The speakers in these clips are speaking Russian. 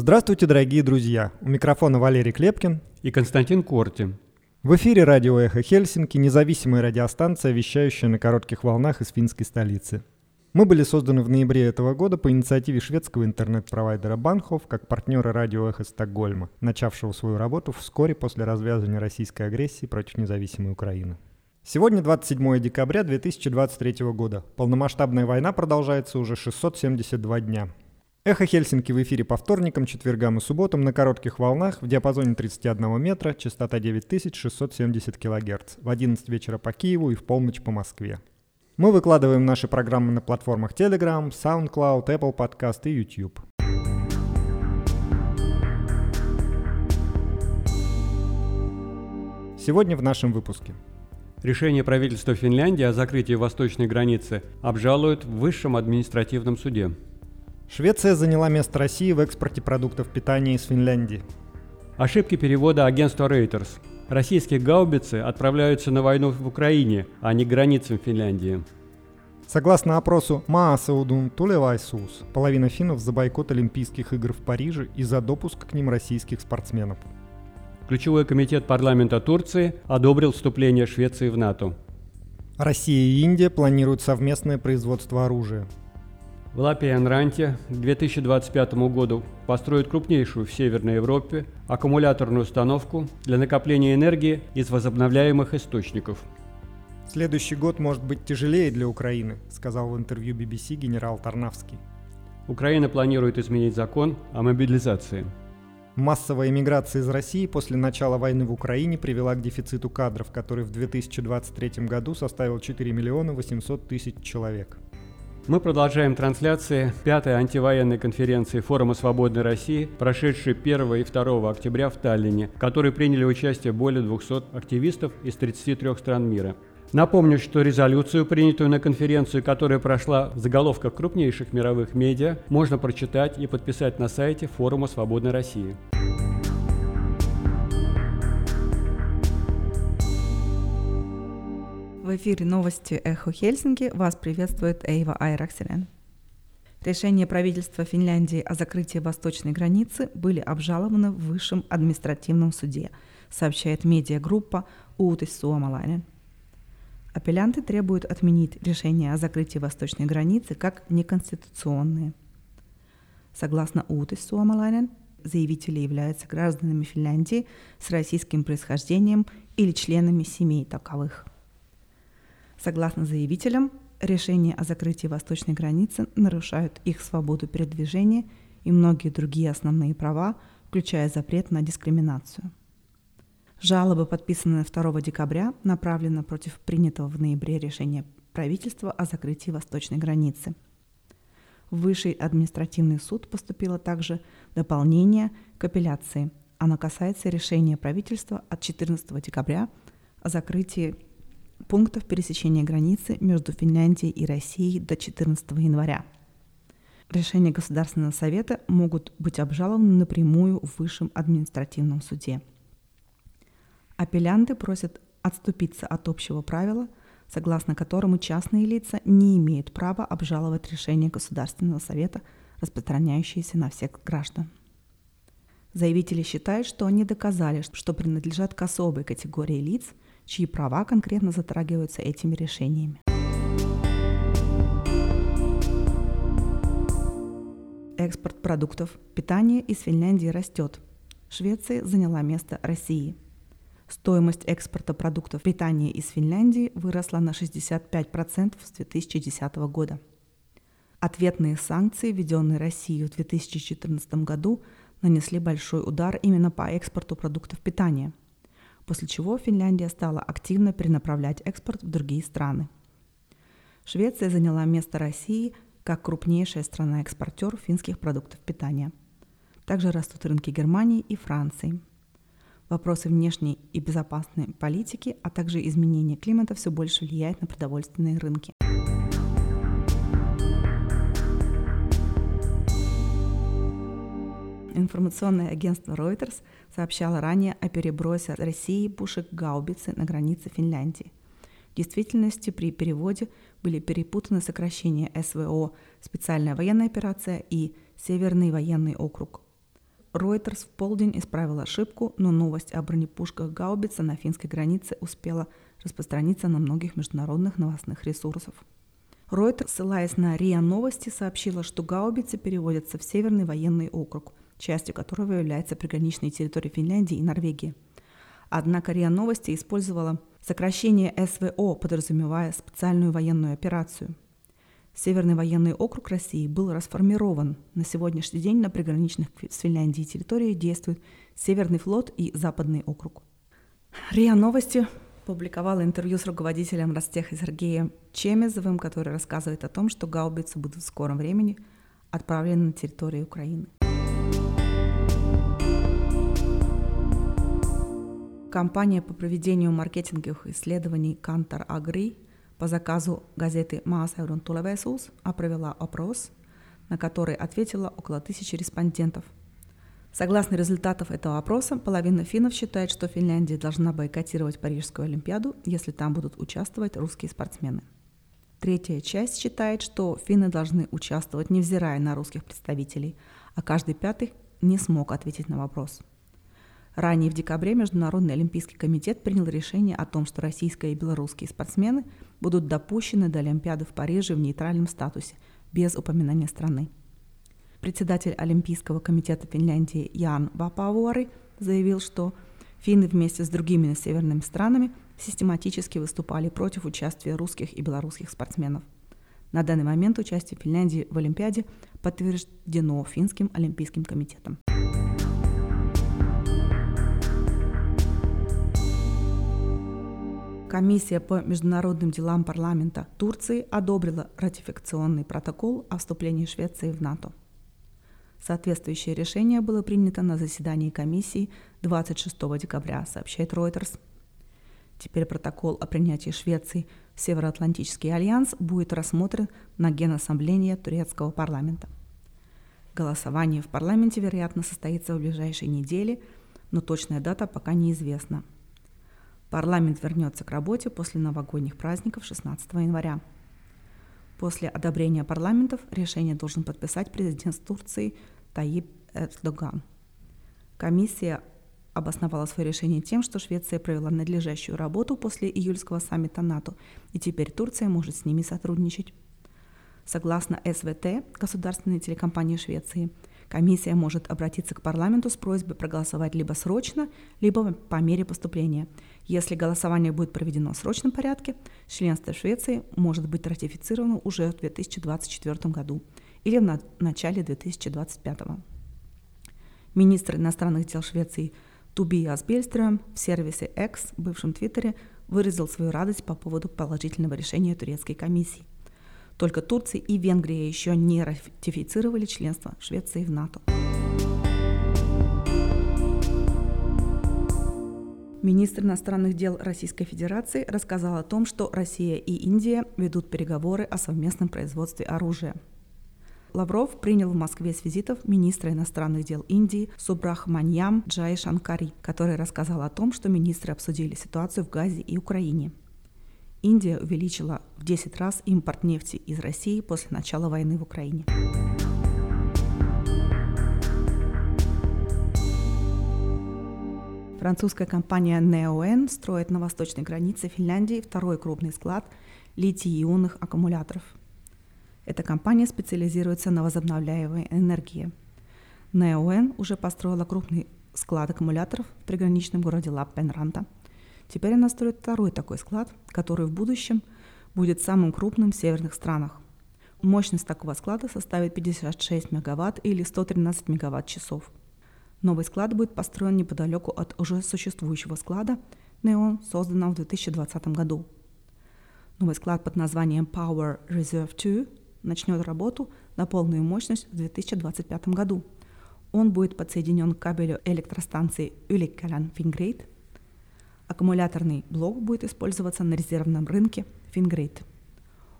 Здравствуйте, дорогие друзья! У микрофона Валерий Клепкин и Константин Корти. В эфире радио «Эхо Хельсинки», независимая радиостанция, вещающая на коротких волнах из финской столицы. Мы были созданы в ноябре этого года по инициативе шведского интернет-провайдера Банхов как партнеры радио «Эхо Стокгольма», начавшего свою работу вскоре после развязывания российской агрессии против независимой Украины. Сегодня 27 декабря 2023 года. Полномасштабная война продолжается уже 672 дня. Эхо Хельсинки в эфире по вторникам, четвергам и субботам на коротких волнах в диапазоне 31 метра, частота 9670 кГц, в 11 вечера по Киеву и в полночь по Москве. Мы выкладываем наши программы на платформах Telegram, SoundCloud, Apple Podcast и YouTube. Сегодня в нашем выпуске. Решение правительства Финляндии о закрытии восточной границы обжалуют в Высшем административном суде. Швеция заняла место России в экспорте продуктов питания из Финляндии. Ошибки перевода агентства Reuters. Российские гаубицы отправляются на войну в Украине, а не к границам Финляндии. Согласно опросу Маасаудун Тулевайсус, половина финнов за бойкот Олимпийских игр в Париже и за допуск к ним российских спортсменов. Ключевой комитет парламента Турции одобрил вступление Швеции в НАТО. Россия и Индия планируют совместное производство оружия. В Лапианранте к 2025 году построят крупнейшую в Северной Европе аккумуляторную установку для накопления энергии из возобновляемых источников. Следующий год может быть тяжелее для Украины, сказал в интервью BBC генерал Тарнавский. Украина планирует изменить закон о мобилизации. Массовая иммиграция из России после начала войны в Украине привела к дефициту кадров, который в 2023 году составил 4 миллиона 800 тысяч человек. Мы продолжаем трансляции пятой антивоенной конференции Форума Свободной России, прошедшей 1 и 2 октября в Таллине, в которой приняли участие более 200 активистов из 33 стран мира. Напомню, что резолюцию, принятую на конференцию, которая прошла в заголовках крупнейших мировых медиа, можно прочитать и подписать на сайте Форума Свободной России. В эфире новости «Эхо Хельсинки» вас приветствует Эйва Айракселен. Решения правительства Финляндии о закрытии восточной границы были обжалованы в Высшем административном суде, сообщает медиагруппа Уутис Suomalainen. Апеллянты требуют отменить решение о закрытии восточной границы как неконституционные. Согласно Уутис Suomalainen, заявители являются гражданами Финляндии с российским происхождением или членами семей таковых. Согласно заявителям, решения о закрытии восточной границы нарушают их свободу передвижения и многие другие основные права, включая запрет на дискриминацию. Жалоба, подписанная 2 декабря, направлена против принятого в ноябре решения правительства о закрытии восточной границы. В Высший административный суд поступило также дополнение к апелляции. Оно касается решения правительства от 14 декабря о закрытии пунктов пересечения границы между Финляндией и Россией до 14 января. Решения Государственного совета могут быть обжалованы напрямую в Высшем административном суде. Апеллянты просят отступиться от общего правила, согласно которому частные лица не имеют права обжаловать решения Государственного совета, распространяющиеся на всех граждан. Заявители считают, что они доказали, что принадлежат к особой категории лиц – чьи права конкретно затрагиваются этими решениями. Экспорт продуктов питания из Финляндии растет. Швеция заняла место России. Стоимость экспорта продуктов питания из Финляндии выросла на 65% с 2010 года. Ответные санкции, введенные Россией в 2014 году, нанесли большой удар именно по экспорту продуктов питания – после чего Финляндия стала активно перенаправлять экспорт в другие страны. Швеция заняла место России как крупнейшая страна-экспортер финских продуктов питания. Также растут рынки Германии и Франции. Вопросы внешней и безопасной политики, а также изменение климата все больше влияют на продовольственные рынки. Информационное агентство Reuters сообщало ранее о перебросе России пушек гаубицы на границе Финляндии. В действительности при переводе были перепутаны сокращения СВО «Специальная военная операция» и «Северный военный округ». Reuters в полдень исправил ошибку, но новость о бронепушках Гаубица на финской границе успела распространиться на многих международных новостных ресурсов. Reuters, ссылаясь на РИА Новости, сообщила, что гаубицы переводятся в Северный военный округ, частью которого является приграничная территория Финляндии и Норвегии. Однако РИА Новости использовала сокращение СВО, подразумевая специальную военную операцию – Северный военный округ России был расформирован. На сегодняшний день на приграничных с Финляндией территории действует Северный флот и Западный округ. РИА Новости публиковала интервью с руководителем Ростеха Сергеем Чемезовым, который рассказывает о том, что гаубицы будут в скором времени отправлены на территорию Украины. Компания по проведению маркетинговых исследований Kantar Agri – по заказу газеты «Maaseudun tulevaisuus» провела опрос, на который ответило около тысячи респондентов. Согласно результатам этого опроса, половина финнов считает, что Финляндия должна бойкотировать Парижскую Олимпиаду, если там будут участвовать русские спортсмены. Третья часть считает, что финны должны участвовать, невзирая на русских представителей, а каждый пятый не смог ответить на вопрос – Ранее в декабре Международный олимпийский комитет принял решение о том, что российские и белорусские спортсмены будут допущены до Олимпиады в Париже в нейтральном статусе, без упоминания страны. Председатель Олимпийского комитета Финляндии Ян Вапавуары заявил, что финны вместе с другими северными странами систематически выступали против участия русских и белорусских спортсменов. На данный момент участие Финляндии в Олимпиаде подтверждено Финским олимпийским комитетом. Комиссия по международным делам парламента Турции одобрила ратификационный протокол о вступлении Швеции в НАТО. Соответствующее решение было принято на заседании комиссии 26 декабря, сообщает Reuters. Теперь протокол о принятии Швеции в Североатлантический альянс будет рассмотрен на Генассамблее турецкого парламента. Голосование в парламенте, вероятно, состоится в ближайшей неделе, но точная дата пока неизвестна – Парламент вернется к работе после новогодних праздников 16 января. После одобрения парламентов решение должен подписать президент Турции Таип Эрдоган. Комиссия обосновала свое решение тем, что Швеция провела надлежащую работу после июльского саммита НАТО, и теперь Турция может с ними сотрудничать. Согласно СВТ, государственной телекомпании Швеции, комиссия может обратиться к парламенту с просьбой проголосовать либо срочно, либо по мере поступления – если голосование будет проведено в срочном порядке, членство Швеции может быть ратифицировано уже в 2024 году или в начале 2025. Министр иностранных дел Швеции Тубиас Бельстрöm в сервисе X, бывшем Твиттере, выразил свою радость по поводу положительного решения турецкой комиссии. Только Турция и Венгрия еще не ратифицировали членство Швеции в НАТО. Министр иностранных дел Российской Федерации рассказал о том, что Россия и Индия ведут переговоры о совместном производстве оружия. Лавров принял в Москве с визитов министра иностранных дел Индии Субрахманьям Джай Шанкари, который рассказал о том, что министры обсудили ситуацию в Газе и Украине. Индия увеличила в 10 раз импорт нефти из России после начала войны в Украине. Французская компания NeoN строит на восточной границе Финляндии второй крупный склад литий-ионных аккумуляторов. Эта компания специализируется на возобновляемой энергии. NeoN уже построила крупный склад аккумуляторов в приграничном городе Лаппенранта. Теперь она строит второй такой склад, который в будущем будет самым крупным в северных странах. Мощность такого склада составит 56 мегаватт или 113 мегаватт-часов – Новый склад будет построен неподалеку от уже существующего склада Neon, созданного в 2020 году. Новый склад под названием Power Reserve 2 начнет работу на полную мощность в 2025 году. Он будет подсоединен к кабелю электростанции Yllikkälän Fingrid. Аккумуляторный блок будет использоваться на резервном рынке Fingrid.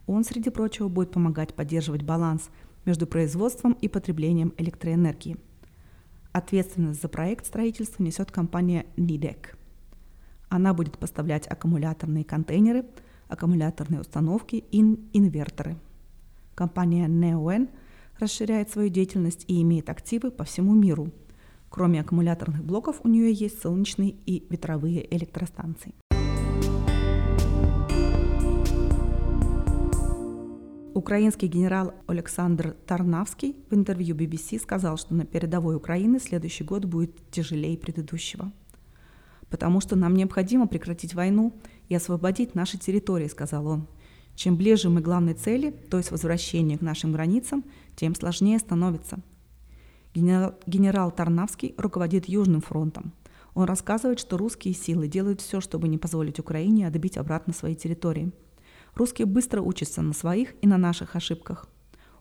Он, среди прочего, будет помогать поддерживать баланс между производством и потреблением электроэнергии – Ответственность за проект строительства несет компания Nidec. Она будет поставлять аккумуляторные контейнеры, аккумуляторные установки и инверторы. Компания NeoN расширяет свою деятельность и имеет активы по всему миру. Кроме аккумуляторных блоков у нее есть солнечные и ветровые электростанции. Украинский генерал Александр Тарнавский в интервью BBC сказал, что на передовой Украины следующий год будет тяжелее предыдущего. «Потому что нам необходимо прекратить войну и освободить наши территории», — сказал он. «Чем ближе мы к главной цели, то есть возвращению к нашим границам, тем сложнее становится». Генерал, генерал Тарнавский руководит Южным фронтом. Он рассказывает, что русские силы делают все, чтобы не позволить Украине отбить обратно свои территории – Русские быстро учатся на своих и на наших ошибках.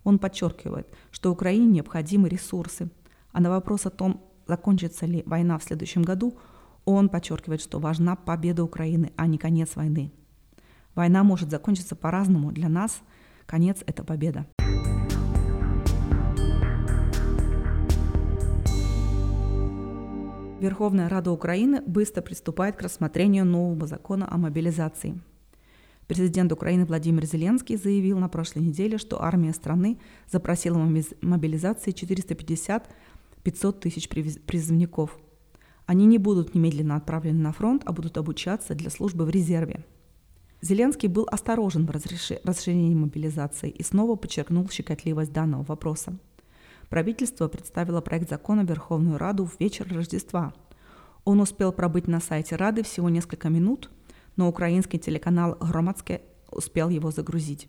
Он подчеркивает, что Украине необходимы ресурсы. А на вопрос о том, закончится ли война в следующем году, он подчеркивает, что важна победа Украины, а не конец войны. Война может закончиться по-разному. Для нас конец – это победа. Верховная Рада Украины быстро приступает к рассмотрению нового закона о мобилизации – Президент Украины Владимир Зеленский заявил на прошлой неделе, что армия страны запросила мобилизации 450-500 тысяч призывников. Они не будут немедленно отправлены на фронт, а будут обучаться для службы в резерве. Зеленский был осторожен в расширении мобилизации и снова подчеркнул щекотливость данного вопроса. Правительство представило проект закона в Верховную Раду в вечер Рождества. Он успел пробыть на сайте Рады всего несколько минут – но украинский телеканал «Громадске» успел его загрузить.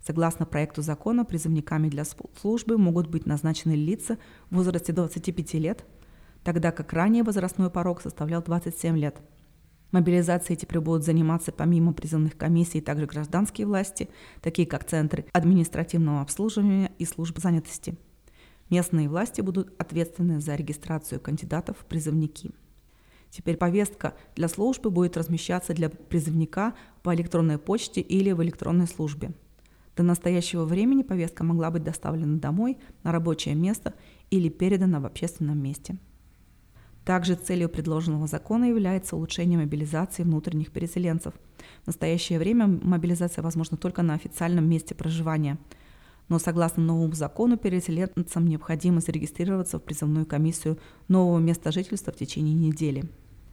Согласно проекту закона, призывниками для службы могут быть назначены лица в возрасте 25 лет, тогда как ранее возрастной порог составлял 27 лет. Мобилизацией теперь будут заниматься помимо призывных комиссий также гражданские власти, такие как центры административного обслуживания и службы занятости. Местные власти будут ответственны за регистрацию кандидатов в призывники – Теперь повестка для службы будет размещаться для призывника по электронной почте или в электронной службе. До настоящего времени повестка могла быть доставлена домой, на рабочее место или передана в общественном месте. Также целью предложенного закона является улучшение мобилизации внутренних переселенцев. В настоящее время мобилизация возможна только на официальном месте проживания. Но согласно новому закону, переселенцам необходимо зарегистрироваться в призывную комиссию нового места жительства в течение недели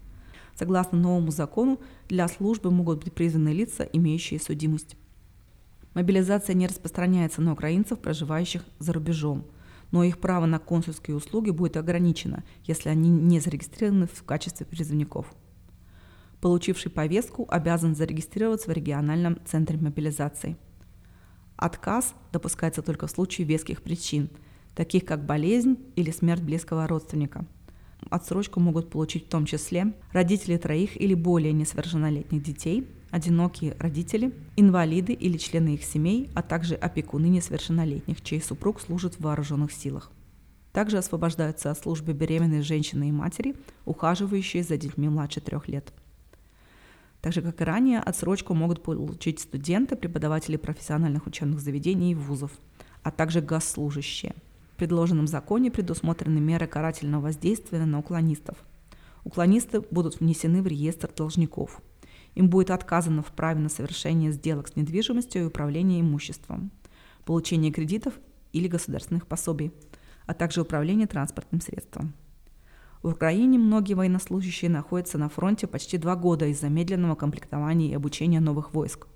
– Согласно новому закону, для службы могут быть призваны лица, имеющие судимость. Мобилизация не распространяется на украинцев, проживающих за рубежом, но их право на консульские услуги будет ограничено, если они не зарегистрированы в качестве призывников. Получивший повестку обязан зарегистрироваться в региональном центре мобилизации. Отказ допускается только в случае веских причин, таких как болезнь или смерть близкого родственника – Отсрочку могут получить в том числе родители троих или более несовершеннолетних детей, одинокие родители, инвалиды или члены их семей, а также опекуны несовершеннолетних, чей супруг служит в вооруженных силах. Также освобождаются от службы беременные женщины и матери, ухаживающие за детьми младше трех лет. Так же, как и ранее, отсрочку могут получить студенты, преподаватели профессиональных учебных заведений и вузов, а также госслужащие – предложенном законе предусмотрены меры карательного воздействия на уклонистов. Уклонисты будут внесены в реестр должников. Им будет отказано в праве на совершение сделок с недвижимостью и управление имуществом, получение кредитов или государственных пособий, а также управление транспортным средством. В Украине многие военнослужащие находятся на фронте почти два года из-за медленного комплектования и обучения новых войск.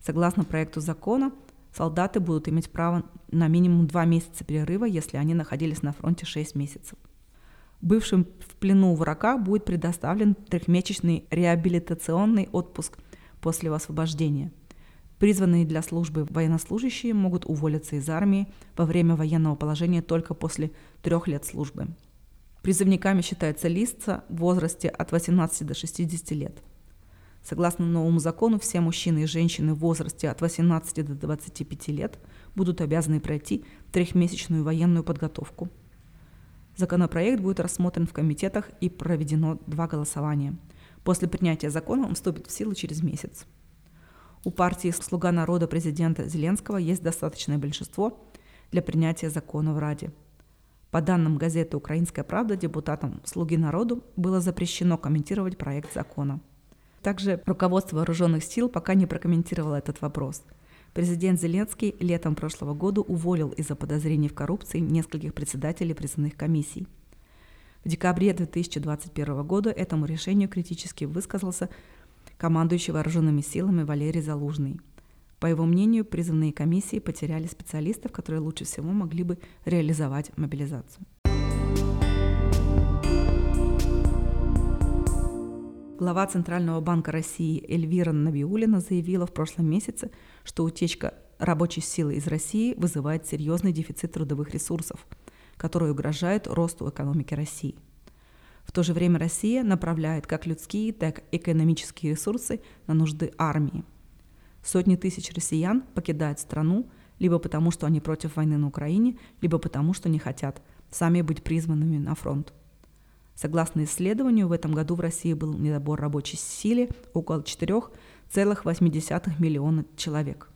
Согласно проекту закона, солдаты будут иметь право на минимум два месяца перерыва, если они находились на фронте 6 месяцев. Бывшим в плену врага будет предоставлен трехмесячный реабилитационный отпуск после освобождения. Призванные для службы военнослужащие могут уволиться из армии во время военного положения только после трех лет службы. Призывниками считаются лица в возрасте от 18 до 60 лет – Согласно новому закону, все мужчины и женщины в возрасте от 18 до 25 лет будут обязаны пройти трехмесячную военную подготовку. Законопроект будет рассмотрен в комитетах и проведено два голосования. После принятия закона он вступит в силу через месяц. У партии «Слуга народа» президента Зеленского есть достаточное большинство для принятия закона в Раде. По данным газеты «Украинская правда», депутатам «Слуги народу» было запрещено комментировать проект закона – также руководство вооруженных сил пока не прокомментировало этот вопрос. Президент Зеленский летом прошлого года уволил из-за подозрений в коррупции нескольких председателей призывных комиссий. В декабре 2021 года этому решению критически высказался командующий вооруженными силами Валерий Залужный. По его мнению, призывные комиссии потеряли специалистов, которые лучше всего могли бы реализовать мобилизацию. Глава Центрального банка России Эльвира Набиулина заявила в прошлом месяце, что утечка рабочей силы из России вызывает серьезный дефицит трудовых ресурсов, который угрожает росту экономики России. В то же время Россия направляет как людские, так и экономические ресурсы на нужды армии. Сотни тысяч россиян покидают страну либо потому, что они против войны на Украине, либо потому, что не хотят сами быть призванными на фронт. Согласно исследованию, в этом году в России был недобор рабочей силы около 4,8 миллиона человек.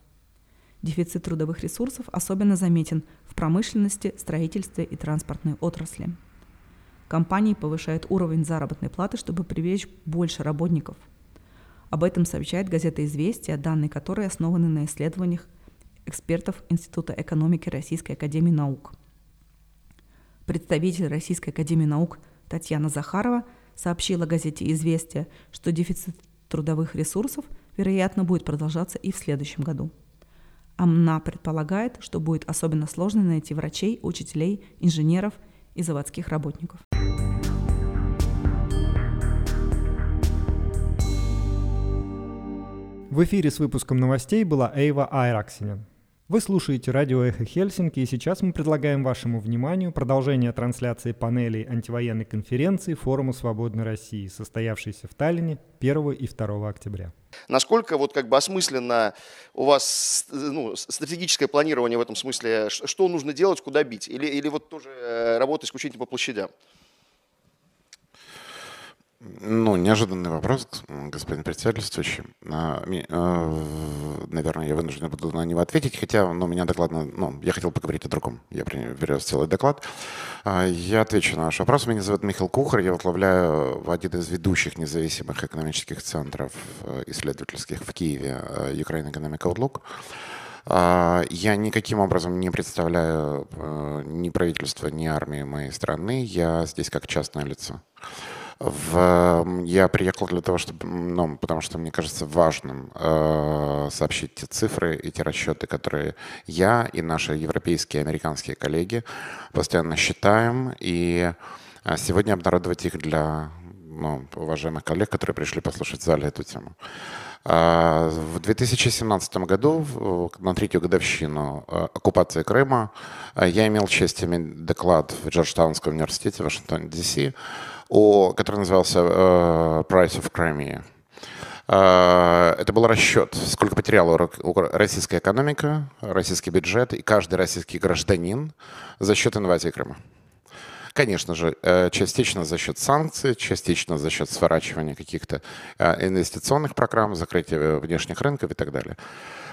Дефицит трудовых ресурсов особенно заметен в промышленности, строительстве и транспортной отрасли. Компании повышают уровень заработной платы, чтобы привлечь больше работников. Об этом сообщает газета «Известия», данные которой основаны на исследованиях экспертов Института экономики Российской Академии Наук. Представитель Российской Академии Наук Татьяна Захарова сообщила газете «Известия», что дефицит трудовых ресурсов, вероятно, будет продолжаться и в следующем году. Она предполагает, что будет особенно сложно найти врачей, учителей, инженеров и заводских работников. В эфире с выпуском новостей была Эйва Айраксинен. Вы слушаете радио «Эхо Хельсинки», и сейчас мы предлагаем вашему вниманию продолжение трансляции панелей антивоенной конференции Форума Свободной России, состоявшейся в Таллине 1 и 2 октября. Насколько вот как бы осмысленно у вас ну, стратегическое планирование в этом смысле, что нужно делать, куда бить? Или, или вот тоже э, работа исключительно по площадям? Ну, неожиданный вопрос, господин председательствующий. А, а, наверное, я вынужден буду на него ответить, хотя ну, меня докладно, ну, я хотел поговорить о другом. Я привез целый доклад. А, я отвечу на ваш вопрос. Меня зовут Михаил Кухар, я возглавляю один из ведущих независимых экономических центров э, исследовательских в Киеве Ukraine Economic Outlook. Я никаким образом не представляю э, ни правительство, ни армии моей страны. Я здесь как частное лицо. В, я приехал для того, чтобы, ну, потому что мне кажется важным э, сообщить те цифры и те расчеты, которые я и наши европейские и американские коллеги постоянно считаем, и э, сегодня обнародовать их для ну, уважаемых коллег, которые пришли послушать в зале эту тему. Э, в 2017 году, на третью годовщину э, оккупации Крыма, я имел честь иметь доклад в Джорджтаунском университете в Вашингтоне, Д.С., о, который назывался uh, Price of Crimea. Uh, это был расчет, сколько потеряла российская экономика, российский бюджет и каждый российский гражданин за счет инвазии Крыма. Конечно же, э, частично за счет санкций, частично за счет сворачивания каких-то инвестиционных программ, закрытия внешних рынков и так далее.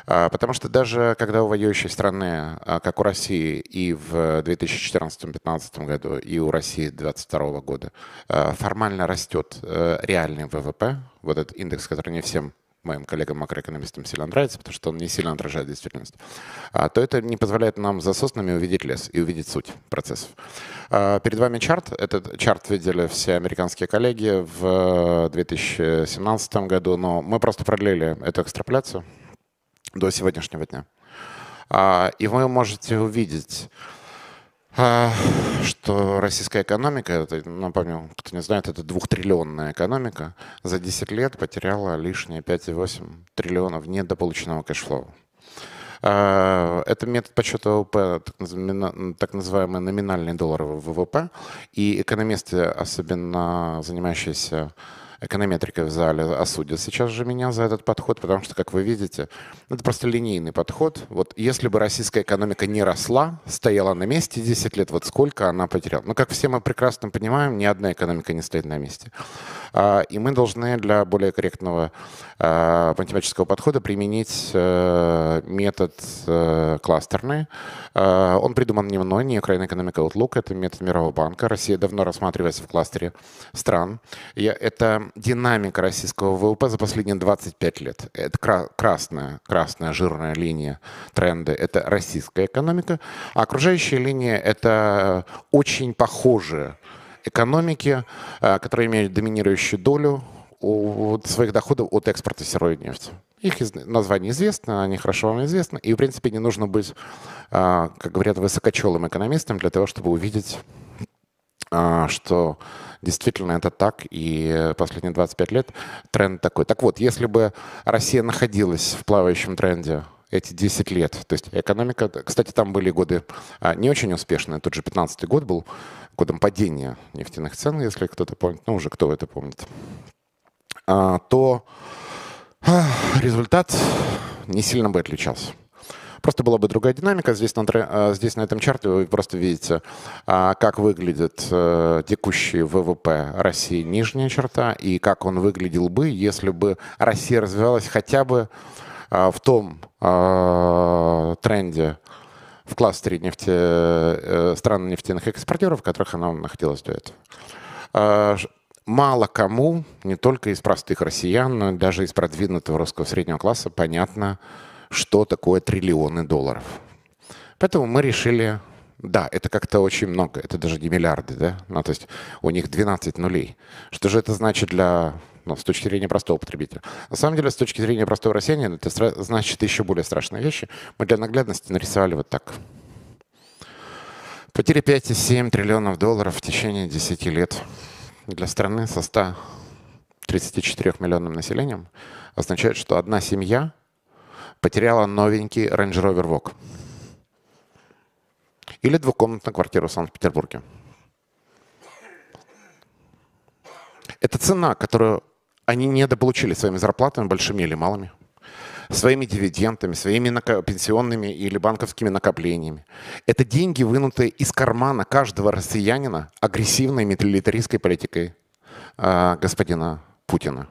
А, потому что даже когда у воюющей страны, а, как у России и в 2014-2015 году, и у России 2022 года, а, формально растет э, реальный ВВП, вот этот индекс, который не всем моим коллегам-макроэкономистам сильно нравится, потому что он не сильно отражает действительность, то это не позволяет нам за соснами увидеть лес и увидеть суть процессов. Перед вами чарт. Этот чарт видели все американские коллеги в 2017 году, но мы просто продлили эту экстраполяцию до сегодняшнего дня. А, и вы можете увидеть, а, что российская экономика, это, напомню, кто не знает, это двухтриллионная экономика, за 10 лет потеряла лишние 5,8 триллионов недополученного кэшфлоу. А, это метод подсчета ВВП, так называемый номинальный долларовый ВВП. И экономисты, особенно занимающиеся эконометрикой в зале осудят сейчас же меня за этот подход, потому что, как вы видите, это просто линейный подход. Вот если бы российская экономика не росла, стояла на месте 10 лет, вот сколько она потеряла. Но, как все мы прекрасно понимаем, ни одна экономика не стоит на месте. А, и мы должны для более корректного а, математического подхода применить э, метод э, кластерный. А, он придуман не мной, не Ukraine Economic Outlook, это метод Мирового банка. Россия давно рассматривается в кластере стран. Это динамика российского ВВП за последние 25 лет. Это красная, красная жирная линия тренда. Это российская экономика. А окружающая линия — это очень похожие экономики, которые имеют доминирующую долю своих доходов от экспорта сырой нефти. Их название известно, они хорошо вам известны, и, в принципе, не нужно быть, как говорят, высокочелым экономистом для того, чтобы увидеть, что действительно это так, и последние 25 лет тренд такой. Так вот, если бы Россия находилась в плавающем тренде эти 10 лет. То есть экономика... Кстати, там были годы а, не очень успешные. Тот же 15 год был годом падения нефтяных цен, если кто-то помнит. Ну, уже кто это помнит. А, то а, результат не сильно бы отличался. Просто была бы другая динамика. Здесь на, а, здесь на этом чарте вы просто видите, а, как выглядит э, текущий ВВП России нижняя черта и как он выглядел бы, если бы Россия развивалась хотя бы а, в том а, тренде в кластере нефти, э, стран нефтяных экспортеров, в которых она находилась до этого. Мало кому, не только из простых россиян, но даже из продвинутого русского среднего класса, понятно, что такое триллионы долларов. Поэтому мы решили, да, это как-то очень много, это даже не миллиарды, да, ну, то есть у них 12 нулей. Что же это значит для ну, с точки зрения простого потребителя. На самом деле, с точки зрения простого россиянина, это значит еще более страшные вещи. Мы для наглядности нарисовали вот так. Потери 5,7 триллионов долларов в течение 10 лет для страны со 134 миллионным населением означает, что одна семья потеряла новенький Range Rover Vogue или двухкомнатную квартиру в Санкт-Петербурге. Это цена, которую они недополучили своими зарплатами, большими или малыми, своими дивидендами, своими пенсионными или банковскими накоплениями. Это деньги, вынутые из кармана каждого россиянина агрессивной милитаристской политикой э, господина Путина.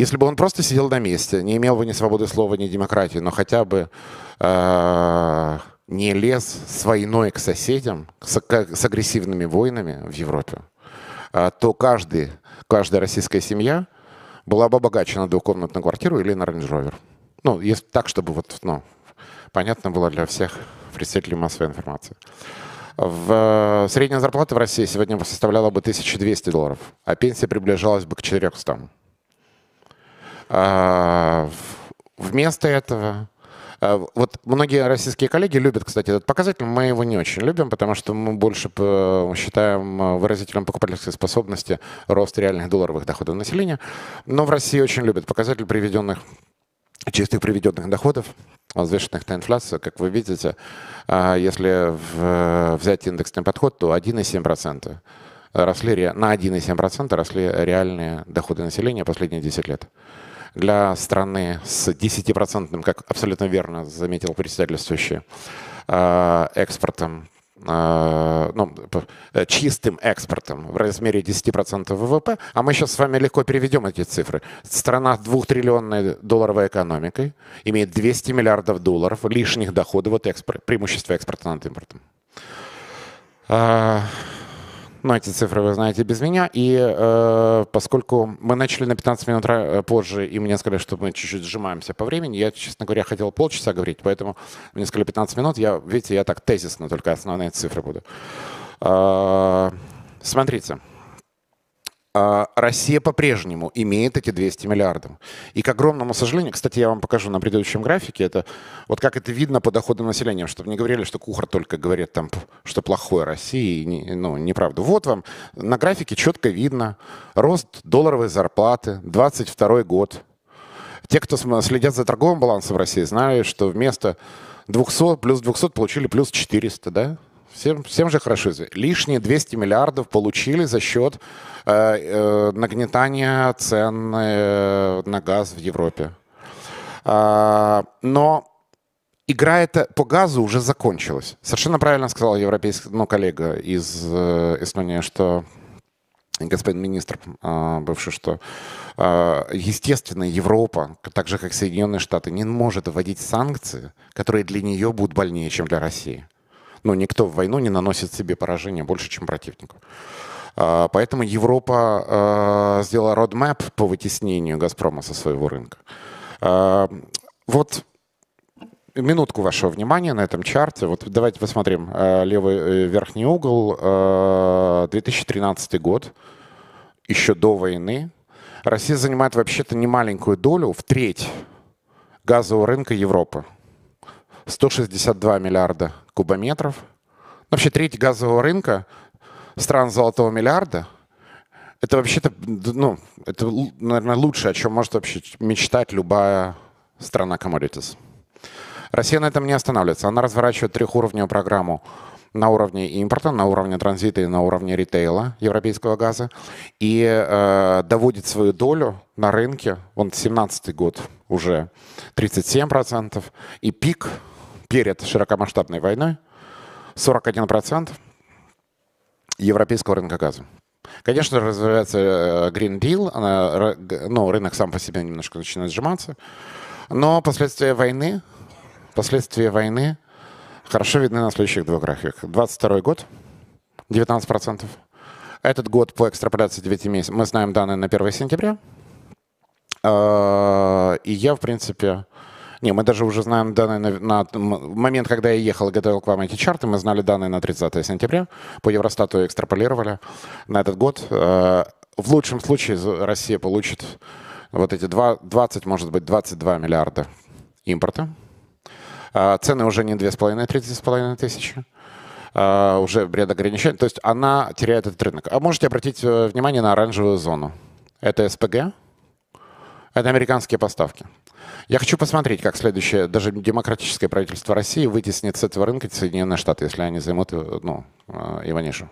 Если бы он просто сидел на месте, не имел бы ни свободы слова, ни демократии, но хотя бы э, не лез с войной к соседям, с, с агрессивными войнами в Европе, э, то каждый каждая российская семья была бы богаче на двухкомнатную квартиру или на Range Rover. Ну, если так, чтобы вот, ну, понятно было для всех представителей массовой информации. В, э, средняя зарплата в России сегодня составляла бы 1200 долларов, а пенсия приближалась бы к 400. А, вместо этого Э, вот многие российские коллеги любят, кстати, этот показатель. Мы его не очень любим, потому что мы больше считаем э, выразителем покупательской способности рост реальных долларовых доходов населения. Но в России очень любят показатель приведенных чистых приведенных доходов, взвешенных на инфляцию, как вы видите, если взять индексный подход, то 1,7% росли, на 1,7% росли реальные доходы населения последние 10 лет для страны с 10%, как абсолютно верно заметил председательствующий, э, экспортом э, ну, э, чистым экспортом в размере 10% ВВП, а мы сейчас с вами легко переведем эти цифры. Страна с двухтриллионной долларовой экономикой имеет 200 миллиардов долларов лишних доходов от экспорта, преимущества экспорта над импортом. Но эти цифры вы знаете без меня. И э, поскольку мы начали на 15 минут э, позже, и мне сказали, что мы чуть-чуть сжимаемся по времени, я, честно говоря, хотел полчаса говорить, поэтому мне сказали 15 минут. Я, видите, я так тезисно только основные цифры буду. Э, смотрите. А, Россия по-прежнему имеет эти 200 миллиардов. И к огромному сожалению, кстати, я вам покажу на предыдущем графике, это вот как это видно по доходу населения, чтобы не говорили, что Кухар только говорит там, что плохое России, ну, неправда. Вот вам на графике четко видно рост долларовой зарплаты, 22 год. Те, кто следят за торговым балансом в России, знают, что вместо 200 плюс 200 получили плюс 400, да? Всем, всем же хорошо известно. Лишние 200 миллиардов получили за счет э, э, нагнетания цен э, на газ в Европе. Э, но игра эта по газу уже закончилась. Совершенно правильно сказал европейский ну, коллега из э, Эстонии, что господин министр э, бывший, что э, естественно Европа, так же как Соединенные Штаты, не может вводить санкции, которые для нее будут больнее, чем для России. Ну, никто в войну не наносит себе поражения больше, чем противнику. А, поэтому Европа а, сделала родмэп по вытеснению «Газпрома» со своего рынка. А, вот минутку вашего внимания на этом чарте. Вот давайте посмотрим левый э, верхний угол. 2013 э, год, еще до войны. Россия занимает вообще-то немаленькую долю, в треть газового рынка Европы. 162 миллиарда кубометров. Вообще треть газового рынка стран золотого миллиарда – это вообще-то, ну, это, наверное, лучшее, о чем может вообще мечтать любая страна commodities. Россия на этом не останавливается. Она разворачивает трехуровневую программу на уровне импорта, на уровне транзита и на уровне ритейла европейского газа и э, доводит свою долю на рынке, вон 17 год уже 37%, и пик перед широкомасштабной войной 41% европейского рынка газа. Конечно, развивается э, Green Deal, ну, рынок сам по себе немножко начинает сжиматься, но последствия войны Последствия войны хорошо видны на следующих двух графиках. 22 год, 19%. Этот год по экстраполяции 9 месяцев. Мы знаем данные на 1 сентября. А, и я, в принципе... Не, мы даже уже знаем данные на, на момент, когда я ехал и готовил к вам эти чарты, мы знали данные на 30 сентября. По Евростату экстраполировали на этот год. А, в лучшем случае Россия получит вот эти 20, может быть, 22 миллиарда импорта а, цены уже не 2,5-3,5 тысячи. Uh, уже бред ограничений. То есть она теряет этот рынок. А можете обратить э, внимание на оранжевую зону. Это СПГ, это американские поставки. Я хочу посмотреть, как следующее, даже демократическое правительство России вытеснит с этого рынка Соединенные Штаты, если они займут э, ну, э, его нишу.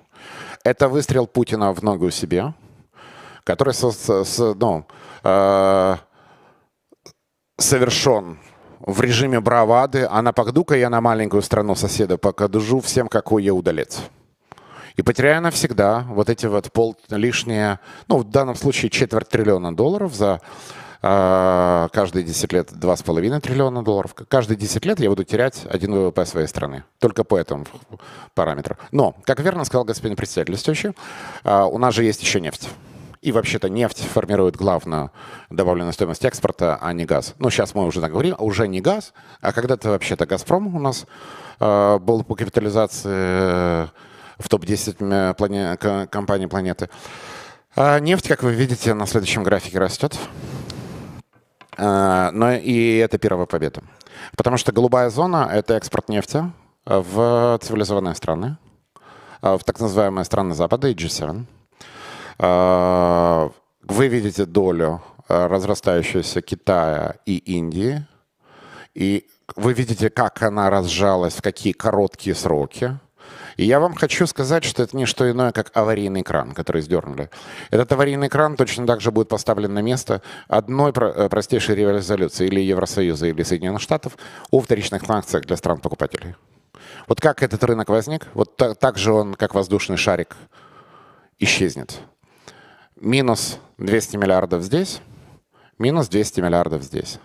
Это выстрел Путина в ногу себе, который со, с, ну, э, совершен в режиме бравады, а на погду-ка я на маленькую страну соседа покажу всем, какой я удалец. И потеряю навсегда вот эти вот пол лишние, ну, в данном случае четверть триллиона долларов за каждые 10 лет 2,5 триллиона долларов. Каждые 10 лет я буду терять один ВВП своей страны. Только по этому параметру. Но, как верно сказал господин председатель, э, у нас же есть еще нефть. И вообще-то нефть формирует главную добавленную стоимость экспорта, а не газ. Ну, сейчас мы уже говорим, уже не газ, а когда-то вообще-то «Газпром» у нас э, был по капитализации э, в топ-10 плане, компаний планеты. А нефть, как вы видите, на следующем графике растет. Э, но и это первая победа. Потому что голубая зона — это экспорт нефти в цивилизованные страны, э, в так называемые страны Запада и G7. А, вы видите долю разрастающуюся Китая и Индии, и вы видите, как она разжалась, в какие короткие сроки. И я вам хочу сказать, что это не что иное, как аварийный кран, который сдернули. Этот аварийный кран точно так же будет поставлен на место одной э, простейшей резолюции или Евросоюза, или Соединенных Штатов о вторичных санкциях для стран-покупателей. Вот как этот рынок возник, вот так, так же он, как воздушный шарик, исчезнет минус 200 миллиардов здесь, минус 200 миллиардов здесь.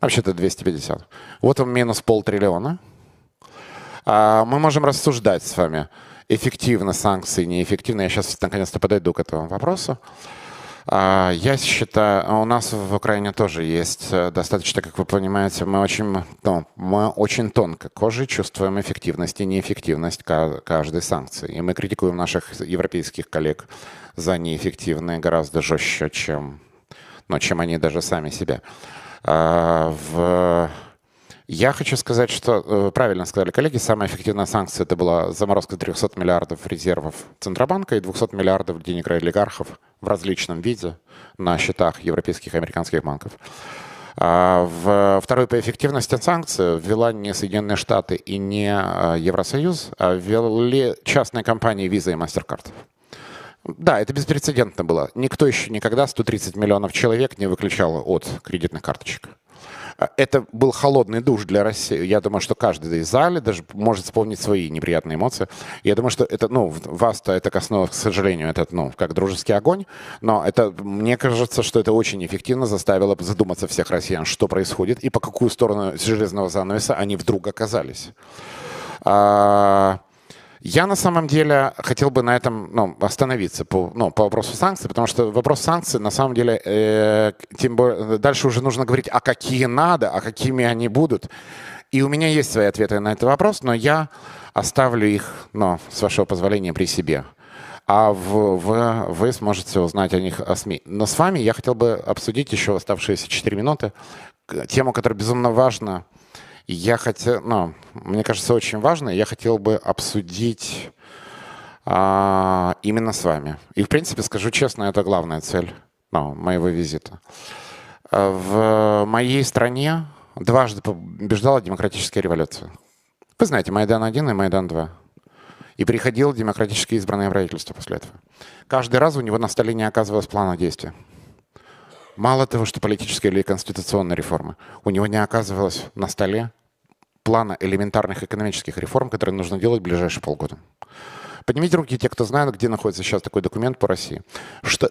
Вообще-то 250. Вот он минус полтриллиона. А мы можем рассуждать с вами, эффективны санкции, неэффективны. Я сейчас наконец-то подойду к этому вопросу. А, я считаю, у нас в Украине тоже есть э, достаточно, как вы понимаете, мы очень, ну, мы очень тонко кожей чувствуем эффективность и неэффективность каждой санкции. И мы критикуем наших европейских коллег за неэффективные гораздо жестче, чем, ну, чем они даже сами себя. А, в я хочу сказать, что, э, правильно сказали коллеги, самая эффективная санкция это была заморозка 300 миллиардов резервов Центробанка и 200 миллиардов денег олигархов в различном виде на счетах европейских и американских банков. А в второй по эффективности санкции ввела не Соединенные Штаты и не а, Евросоюз, а ввели частные компании Visa и MasterCard. Да, это беспрецедентно было. Никто еще никогда 130 миллионов человек не выключал от кредитных карточек. А, это был холодный душ для России. Я думаю, что каждый из зале даже может вспомнить свои неприятные эмоции. Я думаю, что это, ну, вас-то это коснулось, к сожалению, это, ну, как дружеский огонь, но это, мне кажется, что это очень эффективно заставило задуматься всех россиян, что происходит и по какую сторону железного занавеса они вдруг оказались. А, я на самом деле хотел бы на этом ну, остановиться по, ну, по вопросу санкций, потому что вопрос санкций на самом деле, э, тем более, дальше уже нужно говорить, а какие надо, а какими они будут. И у меня есть свои ответы на этот вопрос, но я оставлю их, но, с вашего позволения, при себе. А в, в, вы сможете узнать о них о СМИ. Но с вами я хотел бы обсудить еще оставшиеся 4 минуты тему, которая безумно важна. Я хотел, ну, мне кажется, очень важно. Я хотел бы обсудить а, именно с вами. И, в принципе, скажу честно, это главная цель ну, моего визита. В моей стране дважды побеждала демократическая революция. Вы знаете, Майдан-1 и Майдан-2. И приходило демократически избранное правительство после этого. Каждый раз у него на столе не оказывалось плана действия. Мало того, что политическая или конституционная реформа, у него не оказывалось на столе плана элементарных экономических реформ, которые нужно делать в ближайшие полгода. Поднимите руки те, кто знает, где находится сейчас такой документ по России. Что,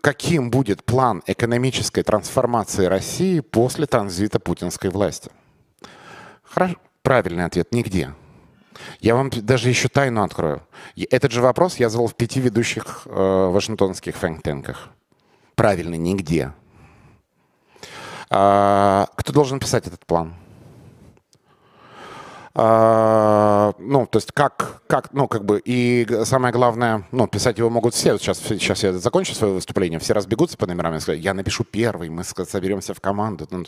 каким будет план экономической трансформации России после транзита путинской власти? Хорошо. Правильный ответ – нигде. Я вам даже еще тайну открою. Этот же вопрос я задал в пяти ведущих э, вашингтонских фэнктенках. Правильно, нигде. А, кто должен писать этот план? А, ну, то есть как, как, ну, как бы, и самое главное, ну, писать его могут все. Сейчас, сейчас я закончу свое выступление, все разбегутся по номерам, я напишу первый, мы соберемся в команду, ну,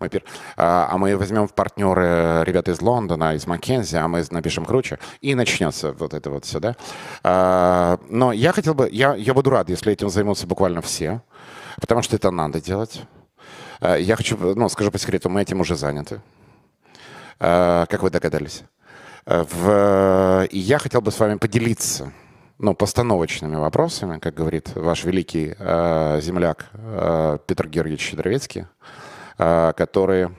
мы, а, а мы возьмем в партнеры ребята из Лондона, из Маккензи, а мы напишем круче, и начнется вот это вот все, да. Но я хотел бы, я, я буду рад, если этим займутся буквально все, потому что это надо делать. А, я хочу, ну, скажу по секрету, мы этим уже заняты. Э, как вы догадались. Э, в... И я хотел бы с вами поделиться ну, постановочными вопросами, как говорит ваш великий э, земляк э, Петр Георгиевич Щедровецкий, э, который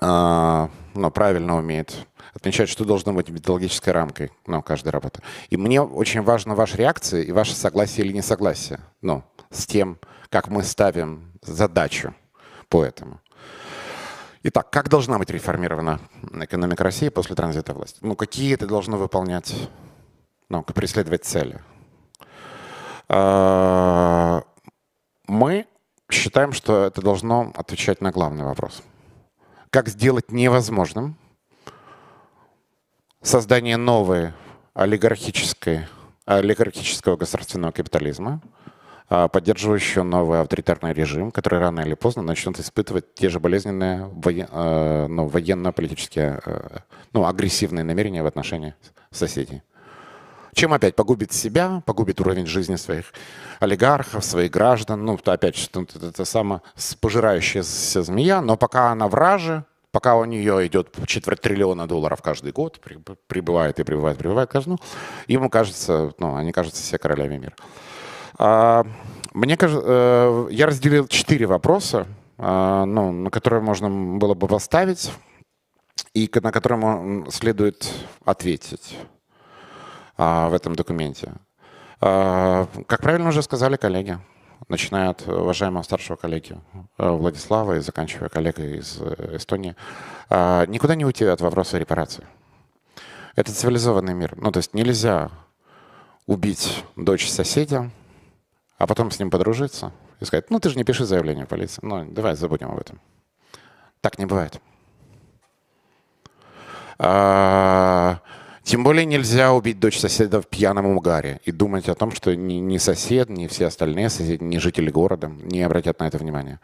э, ну, правильно умеет отмечать, что должно быть методологической рамкой ну, каждой работы. И мне очень важна ваша реакция и ваше согласие или несогласие ну, с тем, как мы ставим задачу по этому. Итак, как должна быть реформирована экономика России после транзита власти? Ну, какие это должно выполнять, ну, преследовать цели? А, мы считаем, что это должно отвечать на главный вопрос. Как сделать невозможным создание новой олигархической, олигархического государственного капитализма – поддерживающую новый авторитарный режим, который рано или поздно начнет испытывать те же болезненные а, ну, военно-политические, а, ну, агрессивные намерения в отношении соседей. Чем опять погубит себя, погубит уровень жизни своих олигархов, своих граждан. Ну, опять же, это самая пожирающаяся змея, но пока она враже, пока у нее идет четверть триллиона долларов каждый год, прибывает и прибывает, прибывает каждый, ну, ему кажется, ну, они кажутся все королями мира. А, мне кажется, э, я разделил четыре вопроса, а, ну, на которые можно было бы поставить и на которые следует ответить а, в этом документе. Как правильно уже сказали коллеги, начиная от уважаемого старшего коллеги э, Владислава и заканчивая коллегой из э, Эстонии, никуда не уйти от вопроса репарации. Это цивилизованный мир. Ну, то есть нельзя убить дочь соседа, а потом с ним подружиться и сказать, ну ты же не пиши заявление в полицию, ну давай забудем об этом. Так не бывает. А, тем более нельзя убить дочь соседа в пьяном угаре и думать о том, что ни, ни сосед, ни все остальные соседи, ни жители города не обратят на это внимание.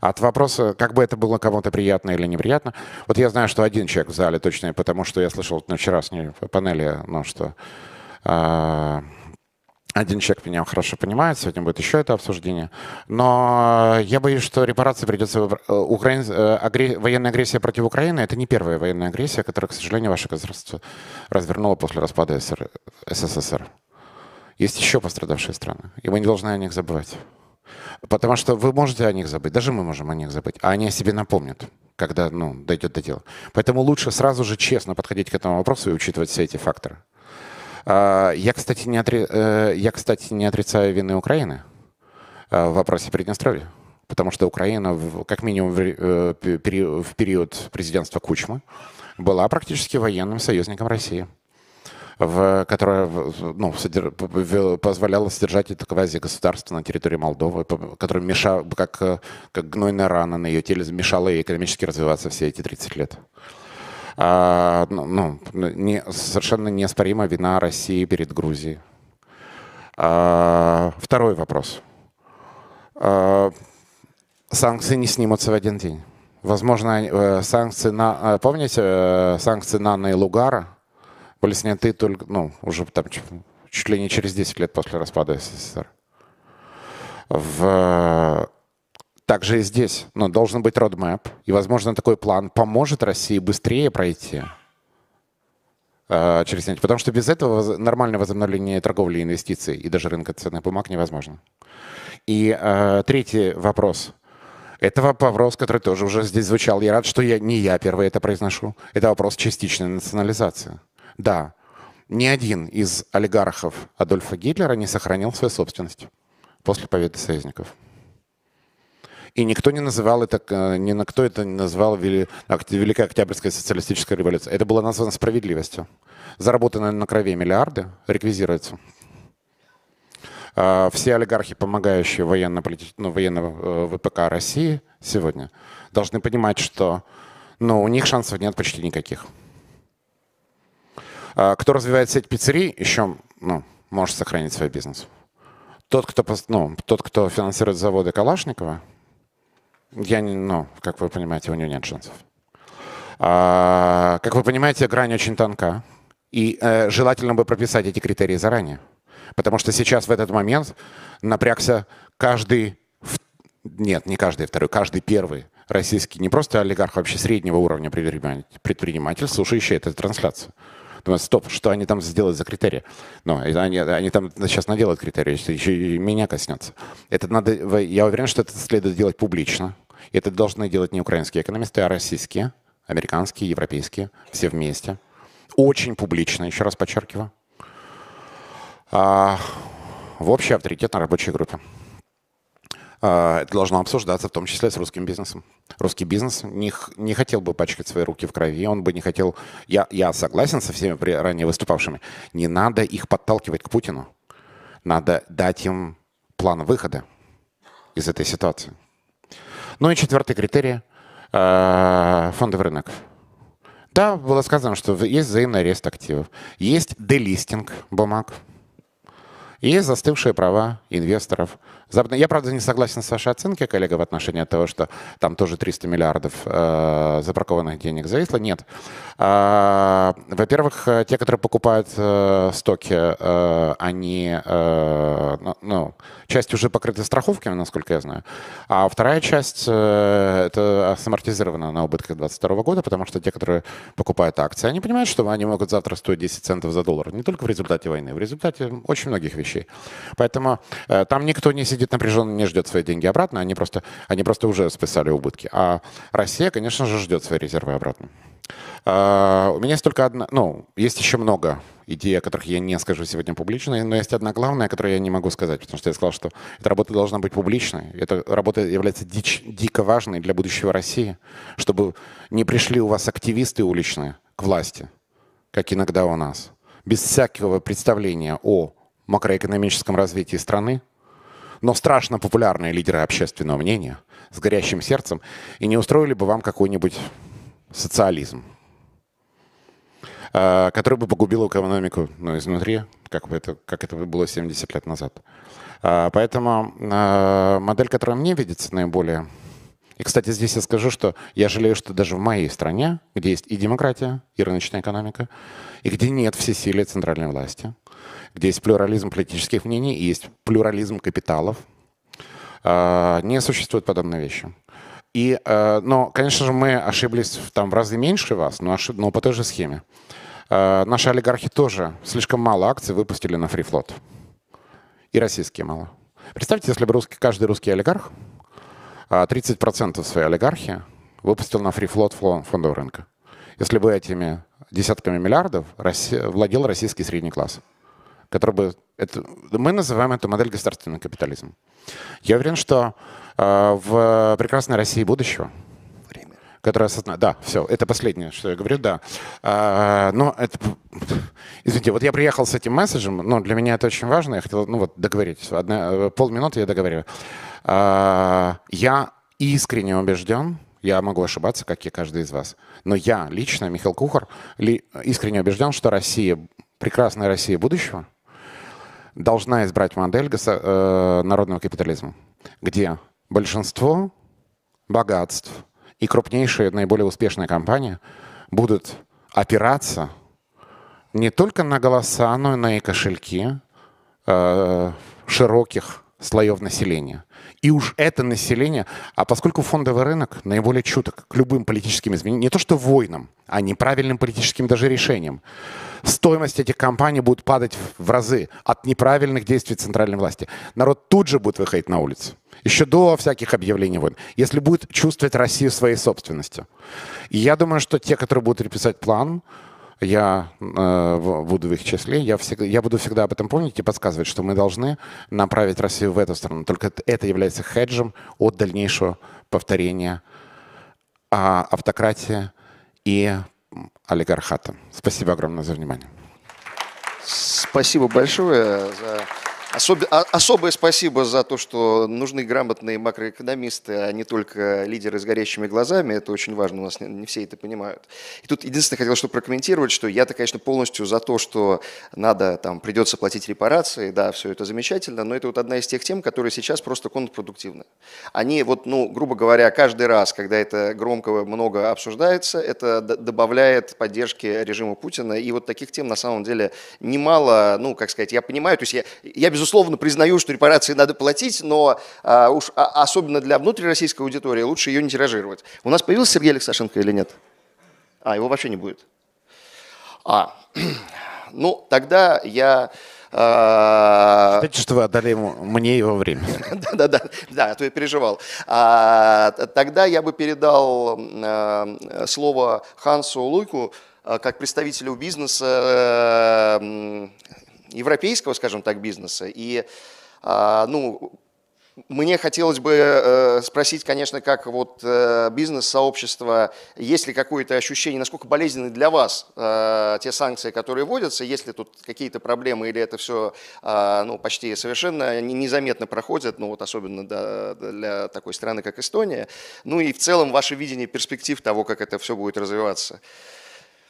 От вопроса, как бы это было кому-то приятно или неприятно, вот я знаю, что один человек в зале точно, потому что я слышал на вчерашней панели, ну, что а, один человек меня хорошо понимает, сегодня будет еще это обсуждение. Но я боюсь, что репарации придется... Э, Украин... Э, агре... Военная агрессия против Украины — это не первая военная агрессия, которая, к сожалению, ваше государство развернуло после распада СССР. СССР. Есть еще пострадавшие страны, и мы не должны о них забывать. Потому что вы можете о них забыть, даже мы можем о них забыть, а они о себе напомнят, когда ну, дойдет до дела. Поэтому лучше сразу же честно подходить к этому вопросу и учитывать все эти факторы. А, я, кстати, не, отри... Э, я, кстати, не отрицаю вины Украины э, в вопросе Приднестровья. Потому что Украина, как минимум э, в период президентства Кучмы, была практически военным союзником России, в, которая ну, содер, позволяла содержать это квази-государство на территории Молдовы, которое мешало, как, как гнойная рана на ее теле, мешало ей экономически развиваться все эти 30 лет. А, ну, ну, не, совершенно неоспорима вина России перед Грузией. А, второй вопрос. А, санкции не снимутся в один день. Возможно, э, санкции на... Э, помните, э, санкции на и Лугара были сняты только, ну, уже там чуть ли не через 10 лет после распада СССР. В... Также и здесь но должен быть roadmap, и, возможно, такой план поможет России быстрее пройти э, через нефть, потому что без этого нормальное возобновление торговли, инвестиций и даже рынка ценных бумаг невозможно. И э, третий вопрос – это вопрос, который тоже уже здесь звучал. Я рад, что я, не я первый это произношу. Это вопрос частичной национализации. Да, ни один из олигархов Адольфа Гитлера не сохранил свою собственность после победы союзников. И никто не называл это, э, ни на кто это не назвал Великая Октябрьская социалистическая революция. Это было названо справедливостью. Заработанные на крови миллиарды реквизируются. А, все олигархи, помогающие военно ну, военного э, России сегодня, должны понимать, что ну, у них шансов нет почти никаких. А, кто развивает сеть пиццерий, еще ну, может сохранить свой бизнес. Тот, кто, ну, тот, кто финансирует заводы Калашникова, я не, ну, как вы понимаете, у него нет шансов. А, как вы понимаете, грань очень тонка. И э, желательно бы прописать эти критерии заранее. Потому что сейчас в этот момент напрягся каждый, нет, не каждый второй, каждый первый российский, не просто олигарх, а вообще среднего уровня предприниматель, слушающий эту трансляцию. Думаю, стоп, что они там сделают за критерии? Но они, они там сейчас наделают критерии, еще и меня коснется. Это надо, я уверен, что это следует делать публично. Это должны делать не украинские экономисты, а российские, американские, европейские, все вместе. Очень публично, еще раз подчеркиваю а, в общей авторитетной рабочей группе. А, это должно обсуждаться в том числе с русским бизнесом. Русский бизнес не, не хотел бы пачкать свои руки в крови, он бы не хотел... Я, я согласен со всеми ранее выступавшими. Не надо их подталкивать к Путину. Надо дать им план выхода из этой ситуации. Ну и четвертый критерий а, – фондовый рынок. Да, было сказано, что есть взаимный арест активов, есть делистинг бумаг – и застывшие права инвесторов. Я, правда, не согласен с вашей оценкой, коллега, в отношении того, что там тоже 300 миллиардов э, запаркованных денег зависло. Нет. Э, во-первых, те, которые покупают э, стоки, э, они, э, ну, ну, часть уже покрыта страховками, насколько я знаю. А вторая часть э, это самортизировано на убытках 2022 года, потому что те, которые покупают акции, они понимают, что они могут завтра стоить 10 центов за доллар. Не только в результате войны, в результате очень многих вещей. Поэтому э, там никто не сидит напряженно, не ждет свои деньги обратно, они просто, они просто уже списали убытки. А Россия, конечно же, ждет свои резервы обратно. Uh, у меня есть только одна, ну, есть еще много идей, о которых я не скажу сегодня публично, но есть одна главная, которую я не могу сказать, потому что я сказал, что эта работа должна быть публичной. Эта работа является дич, дико важной для будущего России, чтобы не пришли у вас активисты уличные к власти, как иногда у нас, без всякого представления о макроэкономическом развитии страны, но страшно популярные лидеры общественного мнения с горящим сердцем и не устроили бы вам какой-нибудь социализм, э, который бы погубил экономику ну, изнутри, как, это, как это было 70 лет назад. Э, поэтому э, модель, которая мне видится наиболее... И, кстати, здесь я скажу, что я жалею, что даже в моей стране, где есть и демократия, и рыночная экономика, и где нет всесилия центральной власти, где есть плюрализм политических мнений и есть плюрализм капиталов, не существует подобной вещи. И, э, но, конечно же, мы ошиблись там в разы меньше вас, но, ошиб... но по той же схеме. Э, наши олигархи тоже слишком мало акций выпустили на фрифлот. И российские мало. Представьте, если бы русский, каждый русский олигарх 30% э, своей олигархии выпустил на фрифлот фондового рынка. Если бы этими десятками миллиардов владел российский средний класс, который бы... Это, мы называем эту модель государственный капитализм. Я уверен, что э, в прекрасной России будущего, Время. которая осознает... Да, все, это последнее, что я говорю, да. А, но это... Извините, вот я приехал с этим месседжем, но для меня это очень важно, я хотел, ну вот, договорить. Одна, полминуты я договорю. А, я искренне убежден, Я могу ошибаться, как и каждый из вас. Но я лично, Михаил Кухар, ли, искренне убежден, что Россия, прекрасная Россия будущего, должна избрать модель э, народного капитализма, где большинство богатств и крупнейшие, наиболее успешные компании будут опираться не только на голоса, но и на кошельки э, широких слоев населения. И уж это население, а поскольку фондовый рынок наиболее чуток к любым политическим изменениям, не то что войнам, а неправильным политическим даже решениям, стоимость этих компаний будет падать в разы от неправильных действий центральной власти. Народ тут же будет выходить на улицу. Еще до всяких объявлений войн. Если будет чувствовать Россию своей собственностью. И я думаю, что те, которые будут реписать план, я э, буду в их числе, я, всегда, я буду всегда об этом помнить и подсказывать, что мы должны направить Россию в эту сторону. Только это является хеджем от дальнейшего повторения а, автократии и олигархата. Спасибо огромное за внимание. Спасибо большое за Особ... А, особое спасибо за то, что нужны грамотные макроэкономисты, а не только лидеры с горящими глазами. Это очень важно, у нас не все это понимают. И тут единственное хотел что прокомментировать, что я-то, конечно, полностью за то, что надо, там, придется платить репарации, да, все это замечательно, но это вот одна из тех тем, которые сейчас просто контрпродуктивны. Они вот, ну, грубо говоря, каждый раз, когда это громко много обсуждается, это добавляет поддержки режима Путина, и вот таких тем на самом деле немало, ну, как сказать, я понимаю, то есть я, я безусловно, безусловно, признаю, что репарации надо платить, но а, уж а, особенно для внутрироссийской аудитории лучше ее не тиражировать. У нас появился Сергей Алексашенко или нет? А, его вообще не будет. А, ну, тогда я... А... Считайте, что вы отдали ему, мне его время. Да-да-да, да, а то я переживал. А, тогда я бы передал а, слово Хансу Луйку, а, как представителю бизнеса европейского, скажем так, бизнеса. И а, ну, мне хотелось бы э, спросить, конечно, как вот э, бизнес-сообщество, есть ли какое-то ощущение, насколько болезненны для вас э, те санкции, которые вводятся, есть ли тут какие-то проблемы или это все э, ну, почти совершенно незаметно проходит, ну вот особенно для такой страны, как Эстония. Ну и в целом ваше видение перспектив того, как это все будет развиваться.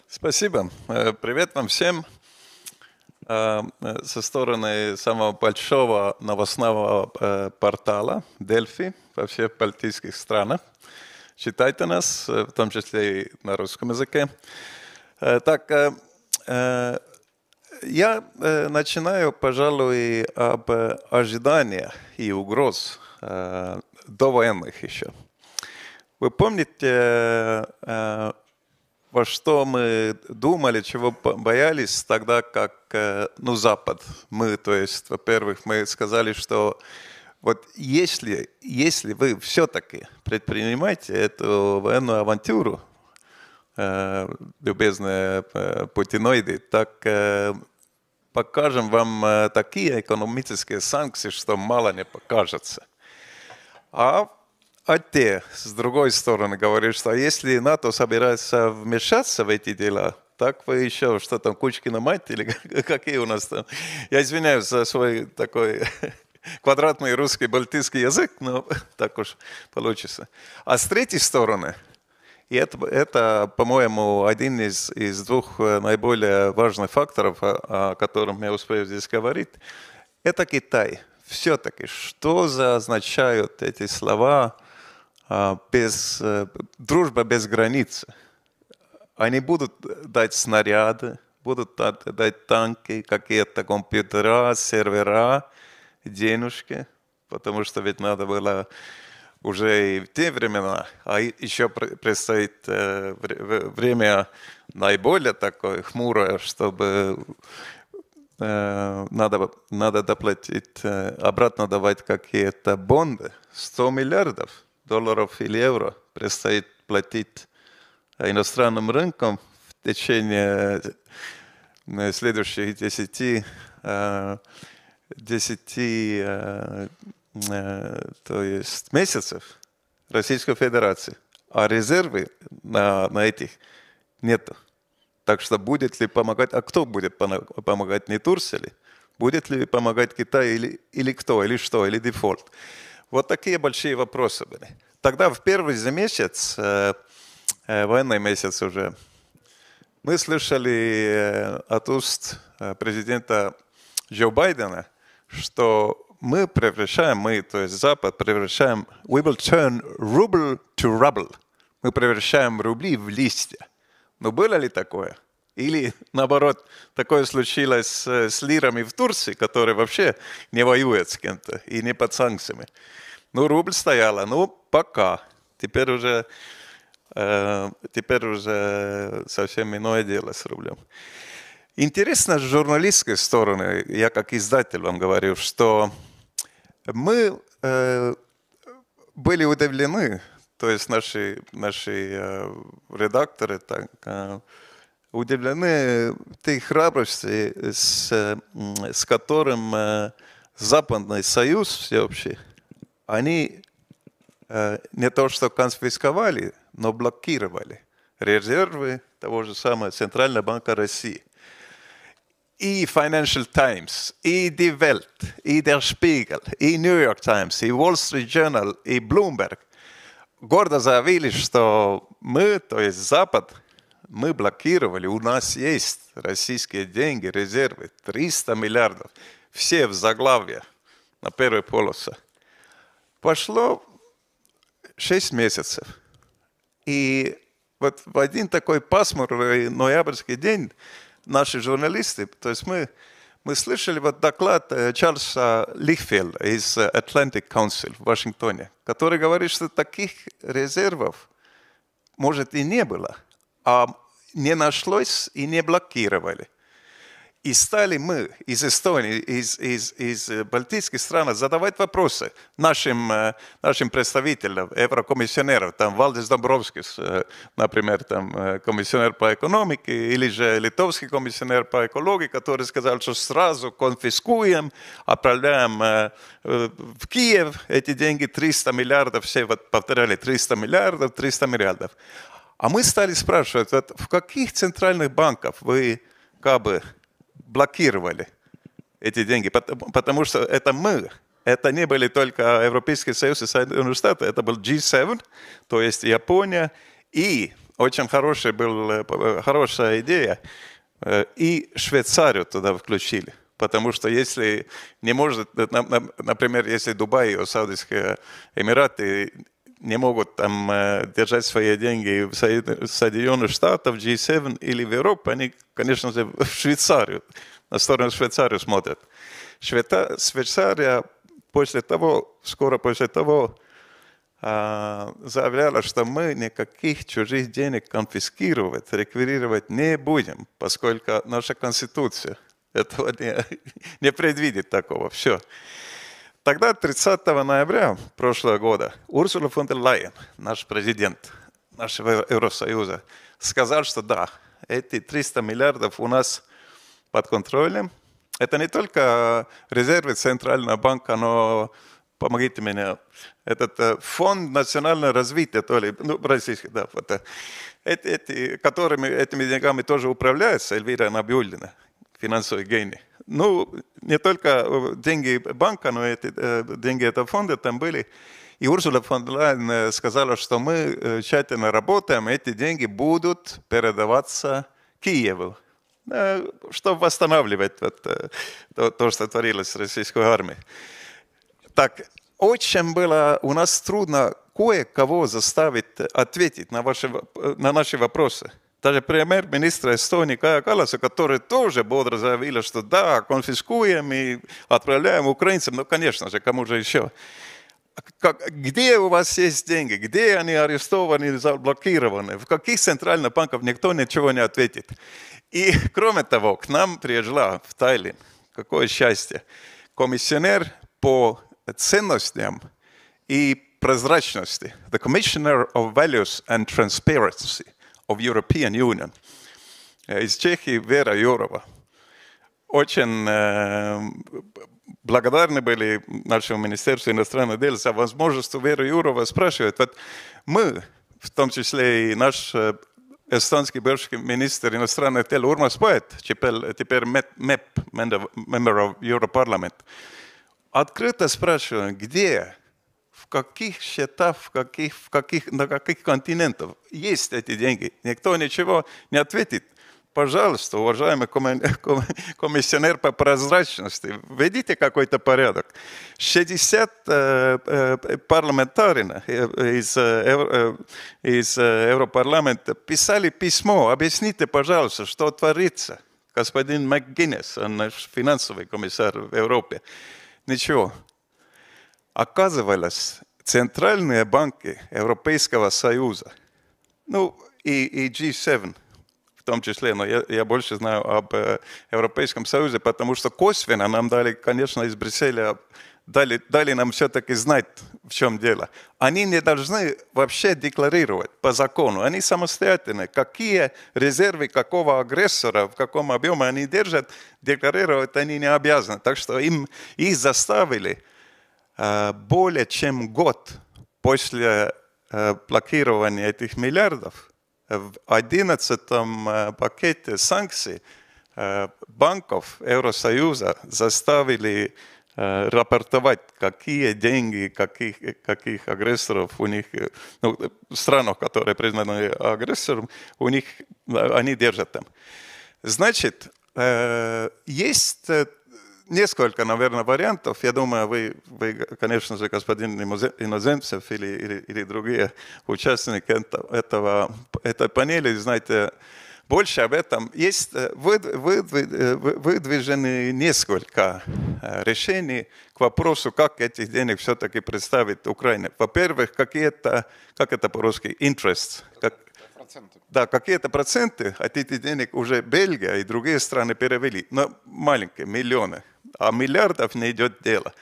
Спасибо. Привет вам всем. Э, со стороны самого большого новостного э, портала Дельфи во всех балтийских странах. Читайте нас, э, в том числе и на русском языке. Так, я начинаю, пожалуй, об ожиданиях и угроз до военных еще. Вы помните во что мы думали, чего боялись тогда, как э, ну, Запад. Мы, то есть, во-первых, мы сказали, что вот если, если вы все-таки предпринимаете эту военную авантюру, э, любезные э, путиноиды, так э, покажем вам э, такие экономические санкции, что мало не покажется. А а те, с другой стороны, говорят, что если НАТО собирается вмешаться в эти дела, так вы еще, что там, Кучкина мать или какие у нас там? Я извиняюсь за свой такой квадратный русский балтийский язык, но так уж получится. А с третьей стороны, и это, это по-моему, один из, из двух э, наиболее важных факторов, о, о котором я успею здесь говорить, это Китай. Все-таки, что за означают эти слова а, без, э, дружба без границ. Они будут дать снаряды, будут дать танки, какие-то компьютера, сервера, денежки, потому что ведь надо было уже и в те времена, а еще предстоит э, время наиболее такое хмурое, чтобы э, надо, надо доплатить, обратно давать какие-то бонды, 100 миллиардов – долларов или евро предстоит платить иностранным рынкам в течение э, следующих 10, 10 э, э, то есть месяцев Российской Федерации. А резервы на, на этих нету. Так что будет ли помогать, а кто будет помогать, не Турция ли? Будет ли помогать Китай или, или кто, или что, или дефолт? Вот такие большие вопросы были. тогда в первый же месяц, э, э, военный месяц уже, мы слышали э, от уст президента Джо Байдена, что мы превращаем, мы, то есть Запад, превращаем, we will turn ruble to rubble. Мы превращаем рубли в листья. Но было ли такое? Или, наоборот, такое случилось с, с лирами в Турции, которые вообще не воюют с кем-то и не под санкциями. Ну, рубль стояла, ну, пока. Теперь уже Э, теперь уже совсем иное дело с рублем. Интересно с журналистской стороны, я как издатель вам говорю, что мы э, были удивлены, то есть наши, наши э, редакторы так, удивлены той храбрости, с, с которым Западный Союз всеобщий, они не то что конфисковали но блокировали резервы того же самого Центрального банка России. И Financial Times, и Die Welt, и Der Spiegel, и New York Times, и Wall Street Journal, и Bloomberg гордо заявили, что мы, то есть Запад, мы блокировали, у нас есть российские деньги, резервы, 300 миллиардов, все в заглавье на первой полосе. Пошло 6 месяцев – и вот в один такой пасмурный ноябрьский день наши журналисты, то есть мы, мы слышали вот доклад э, Чарльза Лихфелда из Atlantic Council в Вашингтоне, который говорит, что таких резервов, может, и не было, а не нашлось и не блокировали. И стали мы из Эстонии, из, из, из балтийских стран задавать вопросы нашим, нашим представителям, еврокомиссионерам, там Валдис Домбровскис, например, там комиссионер по экономике, или же литовский комиссионер по экологии, который сказал, что сразу конфискуем, отправляем в Киев эти деньги, 300 миллиардов, все вот повторяли 300 миллиардов, 300 миллиардов. А мы стали спрашивать, вот в каких центральных банках вы как бы блокировали эти деньги, потому что это мы, это не были только Европейский Союз и Соединенные Штаты, это был G7, то есть Япония, и очень хорошая, была, хорошая идея, и Швейцарию туда включили. Потому что если не может, например, если Дубай и Саудовские Эмираты не могут там держать свои деньги в Соединенных Штатах, в G7 или в Европу, они, конечно же, в Швейцарию, на сторону Швейцарии смотрят. Швейцария после того, скоро после того, заявляла, что мы никаких чужих денег конфискировать, реквирировать не будем, поскольку наша Конституция этого не, не предвидит такого. Все. Тогда 30 ноября прошлого года Урсула фон дер Лайен, наш президент нашего Евросоюза, сказал, что да, эти 300 миллиардов у нас под контролем. Это не только резервы Центрального банка, но помогите мне, этот фонд национального развития, то ли, ну, российский, да, вот, эти, эти, которыми этими деньгами тоже управляется Эльвира Набиуллина, финансовый гений. Ну, не только э, деньги банка, но эти э, деньги этого фонда там были. И Урсула фон дер Лайен э, сказала, что мы тщательно работаем, эти деньги будут передаваться Киеву, чтобы восстанавливать вот, то, то, что творилось с российской армией. Так, очень было у нас трудно кое-кого заставить ответить на, ваши, на наши вопросы даже премьер-министра Эстонии Кая Калласа, который тоже бодро заявил, что да, конфискуем и отправляем украинцам, ну, конечно же, кому же еще. Как, где у вас есть деньги, где они арестованы, заблокированы, в каких центральных банках никто ничего не ответит. И кроме того, к нам приезжала в Тайлин, какое счастье, комиссионер по ценностям и прозрачности, the Commissioner of Values and Transparency of European Union из Чехии Вера Юрова. Очень э, благодарны были нашему Министерству иностранных дел за возможность Веры Юрова спрашивать. Вот мы, в том числе и наш эстонский бывший министр иностранных дел Урмас Поет, теперь, теперь МЭП, Member of Europarlament, открыто спрашиваем, где в каких счетах, в каких, в каких, на каких континентах есть эти деньги. Никто ничего не ответит. Пожалуйста, уважаемый комиссионер по прозрачности, введите какой-то порядок. 60 э, э, парламентариев из, э, из Европарламента писали письмо, объясните, пожалуйста, что творится. Господин МакГиннес, наш финансовый комиссар в Европе. Ничего. Оказывалось, центральные банки Европейского Союза, ну и, и G7 – том числе, но я, я больше знаю об э, Европейском Союзе, потому что косвенно нам дали, конечно, из Брюсселя дали, дали нам все-таки знать, в чем дело. Они не должны вообще декларировать по закону. Они самостоятельны. Какие резервы какого агрессора, в каком объеме они держат, декларировать они не обязаны. Так что им, их заставили более чем год после э, блокирования этих миллиардов в 11 э, пакете санкций э, банков Евросоюза заставили э, рапортовать, какие деньги, каких, каких агрессоров у них, ну, странах, которые признаны агрессором, у них, они держат там. Значит, есть несколько, наверное, вариантов. Я думаю, вы, вы конечно же, господин Иноземцев или, или, или другие участники этого, этой панели, знаете больше об этом. Есть выдвижены несколько решений к вопросу, как этих денег все-таки представить Украине. Во-первых, какие-то, как это по-русски, interest, как, проценты. Да, какие-то проценты от этих денег уже Бельгия и другие страны перевели, но маленькие, миллионы а миллиардов не идет дело.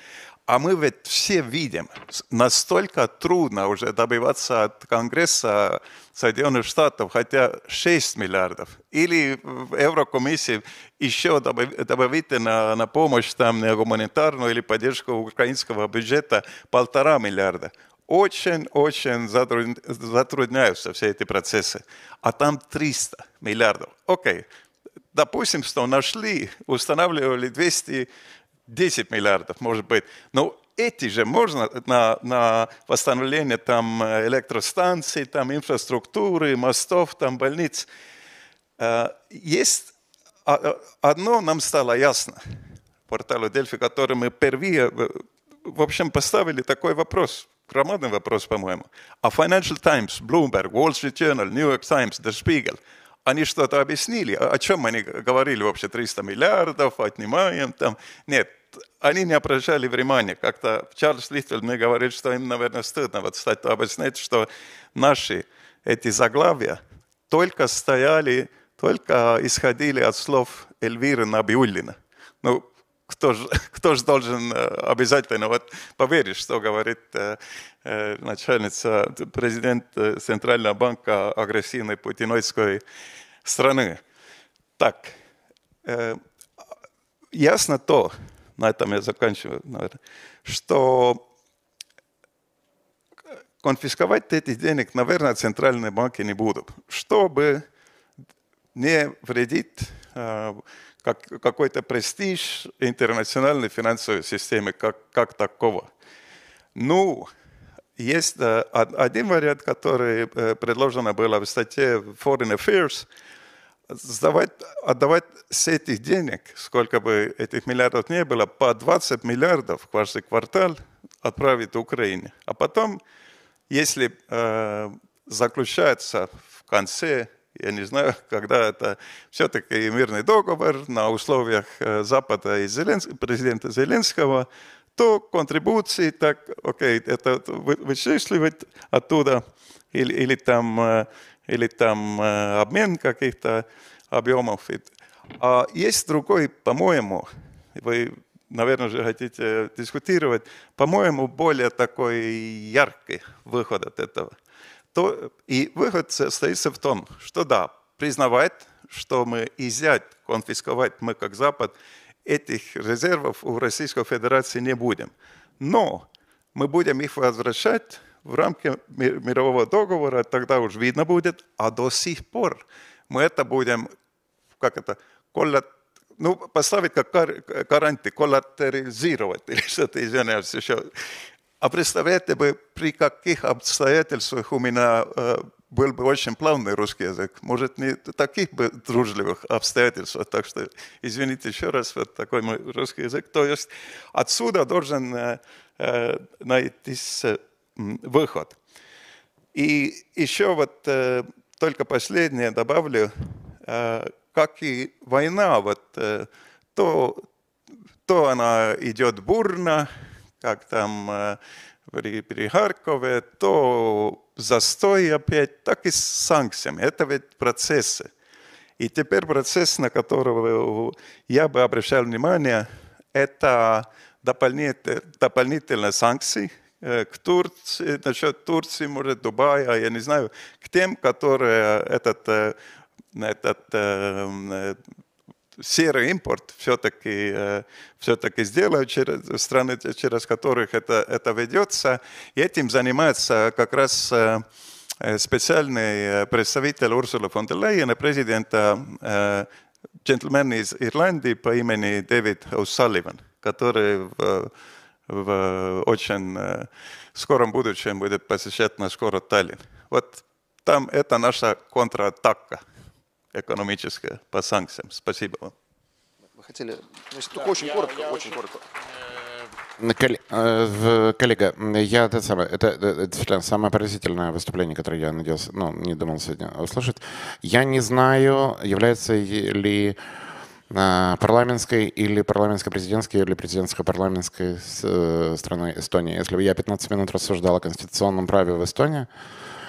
А мы ведь все видим, настолько трудно уже добиваться от Конгресса Соединенных Штатов, хотя 6 миллиардов. Или в Еврокомиссии еще добавить на, на помощь там, на гуманитарную или поддержку украинского бюджета полтора миллиарда. Очень-очень затрудняются все эти процессы. А там 300 миллиардов. Окей, допустим, что нашли, устанавливали 210 миллиардов, может быть. Но эти же можно на, на восстановление там электростанций, там инфраструктуры, мостов, там больниц. Э, есть одно нам стало ясно порталу Дельфи, который мы впервые, в общем, поставили такой вопрос, громадный вопрос, по-моему. А Financial Times, Bloomberg, Wall Street Journal, New York Times, The Spiegel – они что-то объяснили. О чем они говорили вообще? 300 миллиардов, отнимаем там. Нет, они не обращали внимания. Как-то Чарльз Литтл мне говорит, что им, наверное, стыдно вот стать объяснять, что наши эти заглавия только стояли, только исходили от слов Эльвиры Набиуллина. Ну, кто же, кто же должен э, обязательно вот поверить, что говорит э, э, начальница, президент Центрального банка агрессивной путиноидской страны. Так, ясно то, на этом я заканчиваю, наверное, что конфисковать эти денег, наверное, центральные банки не будут, чтобы не вредить как, какой-то престиж интернациональной финансовой системы как, как такого. Ну, есть э, один вариант, который э, предложено было в статье Foreign Affairs, сдавать, отдавать с этих денег, сколько бы этих миллиардов не было, по 20 миллиардов каждый квартал отправить Украине. А потом, если э, заключается в конце я не знаю, когда это все-таки мирный договор на условиях э, Запада и Зеленс... президента Зеленского, то контрибуции, так, окей, это вычисливать оттуда, или, или, там, э, или там э, обмен каких-то объемов. А есть другой, по-моему, вы, наверное, же хотите дискутировать, по-моему, более такой яркий выход от этого – то и выход состоится в том, что да, признавать, что мы изъять, конфисковать мы как Запад, этих резервов у Российской Федерации не будем. Но мы будем их возвращать в рамки мирового договора, тогда уж видно будет, а до сих пор мы это будем, как это, коллат, ну, поставить как гарантии, коллатеризировать, или что-то, извиняюсь, еще А представляете бы, при каких обстоятельствах у меня э, был бы очень плавный русский язык. Может, не таких бы дружливых обстоятельствах. Так что, извините еще раз, вот такой мой русский язык. То есть отсюда должен э, э, найтись э, выход. И еще вот э, только последнее добавлю, э, как и война, вот э, то, то она идет бурно, как там э, при, при Харькове, то застой опять, так и с санкциями. Это ведь процессы. И теперь процесс, на которого я бы обращал внимание, это дополнительные, санкции э, к Турции, насчет Турции, может, Дубая, я не знаю, к тем, которые этот, э, этот серый импорт все-таки э, все-таки сделают через страны, через которых это, это ведется. И этим занимается как раз э, специальный представитель Урсула фон дер Лейен и президента э, джентльмен из Ирландии по имени Дэвид О'Салливан, который в, в очень скором будущем будет посещать наш город Таллин. Вот там это наша контратака – экономическое по санкциям. Спасибо вам. Вы хотели, если только очень коротко, очень коротко. Э, коллега, я это самое, это, это самое поразительное выступление, которое я надеялся, ну, не думал сегодня услышать. Я не знаю, является ли э, парламентской или парламентско-президентской или президентско-парламентской э, страной Эстония. Если бы я 15 минут рассуждал о конституционном праве в Эстонии,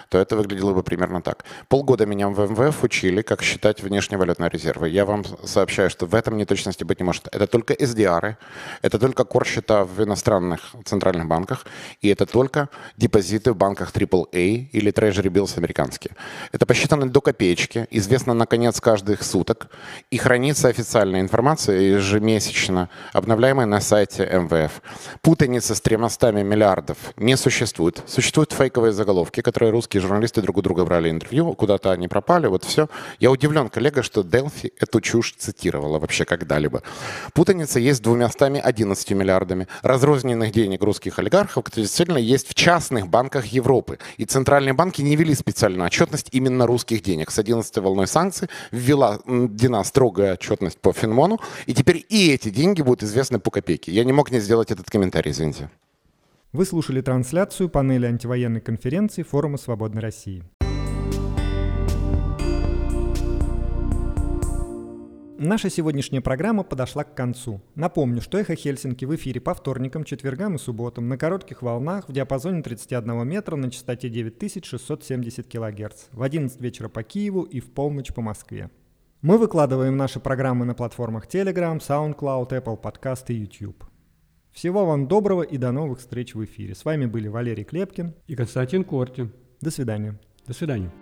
то это выглядело бы примерно так. Полгода меня в МВФ учили, как считать внешневалютные резервы. Я вам сообщаю, что в этом неточности быть не может. Это только SDR, это только кор-счета в иностранных центральных банках, и это только депозиты в банках AAA или Treasury Bills американские. Это посчитано до копеечки, известно на конец каждых суток, и хранится официальная информация ежемесячно, обновляемая на сайте МВФ. Путаница с 300 миллиардов не существует. Существуют фейковые заголовки, которые русские русские журналисты друг у друга брали интервью, куда-то они пропали, вот все. Я удивлен, коллега, что Делфи эту чушь цитировала вообще когда-либо. Путаница есть с 211 миллиардами разрозненных денег русских олигархов, которые действительно есть в частных банках Европы. И центральные банки не вели специальную отчетность именно русских денег. С 11 волной санкций ввела Дина строгая отчетность по Финмону, и теперь и эти деньги будут известны по копейке. Я не мог не сделать этот комментарий, извините. Вы слушали трансляцию панели антивоенной конференции Форума Свободной России. Наша сегодняшняя программа подошла к концу. Напомню, что «Эхо Хельсинки» в эфире по вторникам, четвергам и субботам на коротких волнах в диапазоне 31 метра на частоте 9670 кГц в 11 вечера по Киеву и в полночь по Москве. Мы выкладываем наши программы на платформах Telegram, SoundCloud, Apple Podcast и YouTube. Всего вам доброго и до новых встреч в эфире. С вами были Валерий Клепкин и Константин Корти. До свидания. До свидания.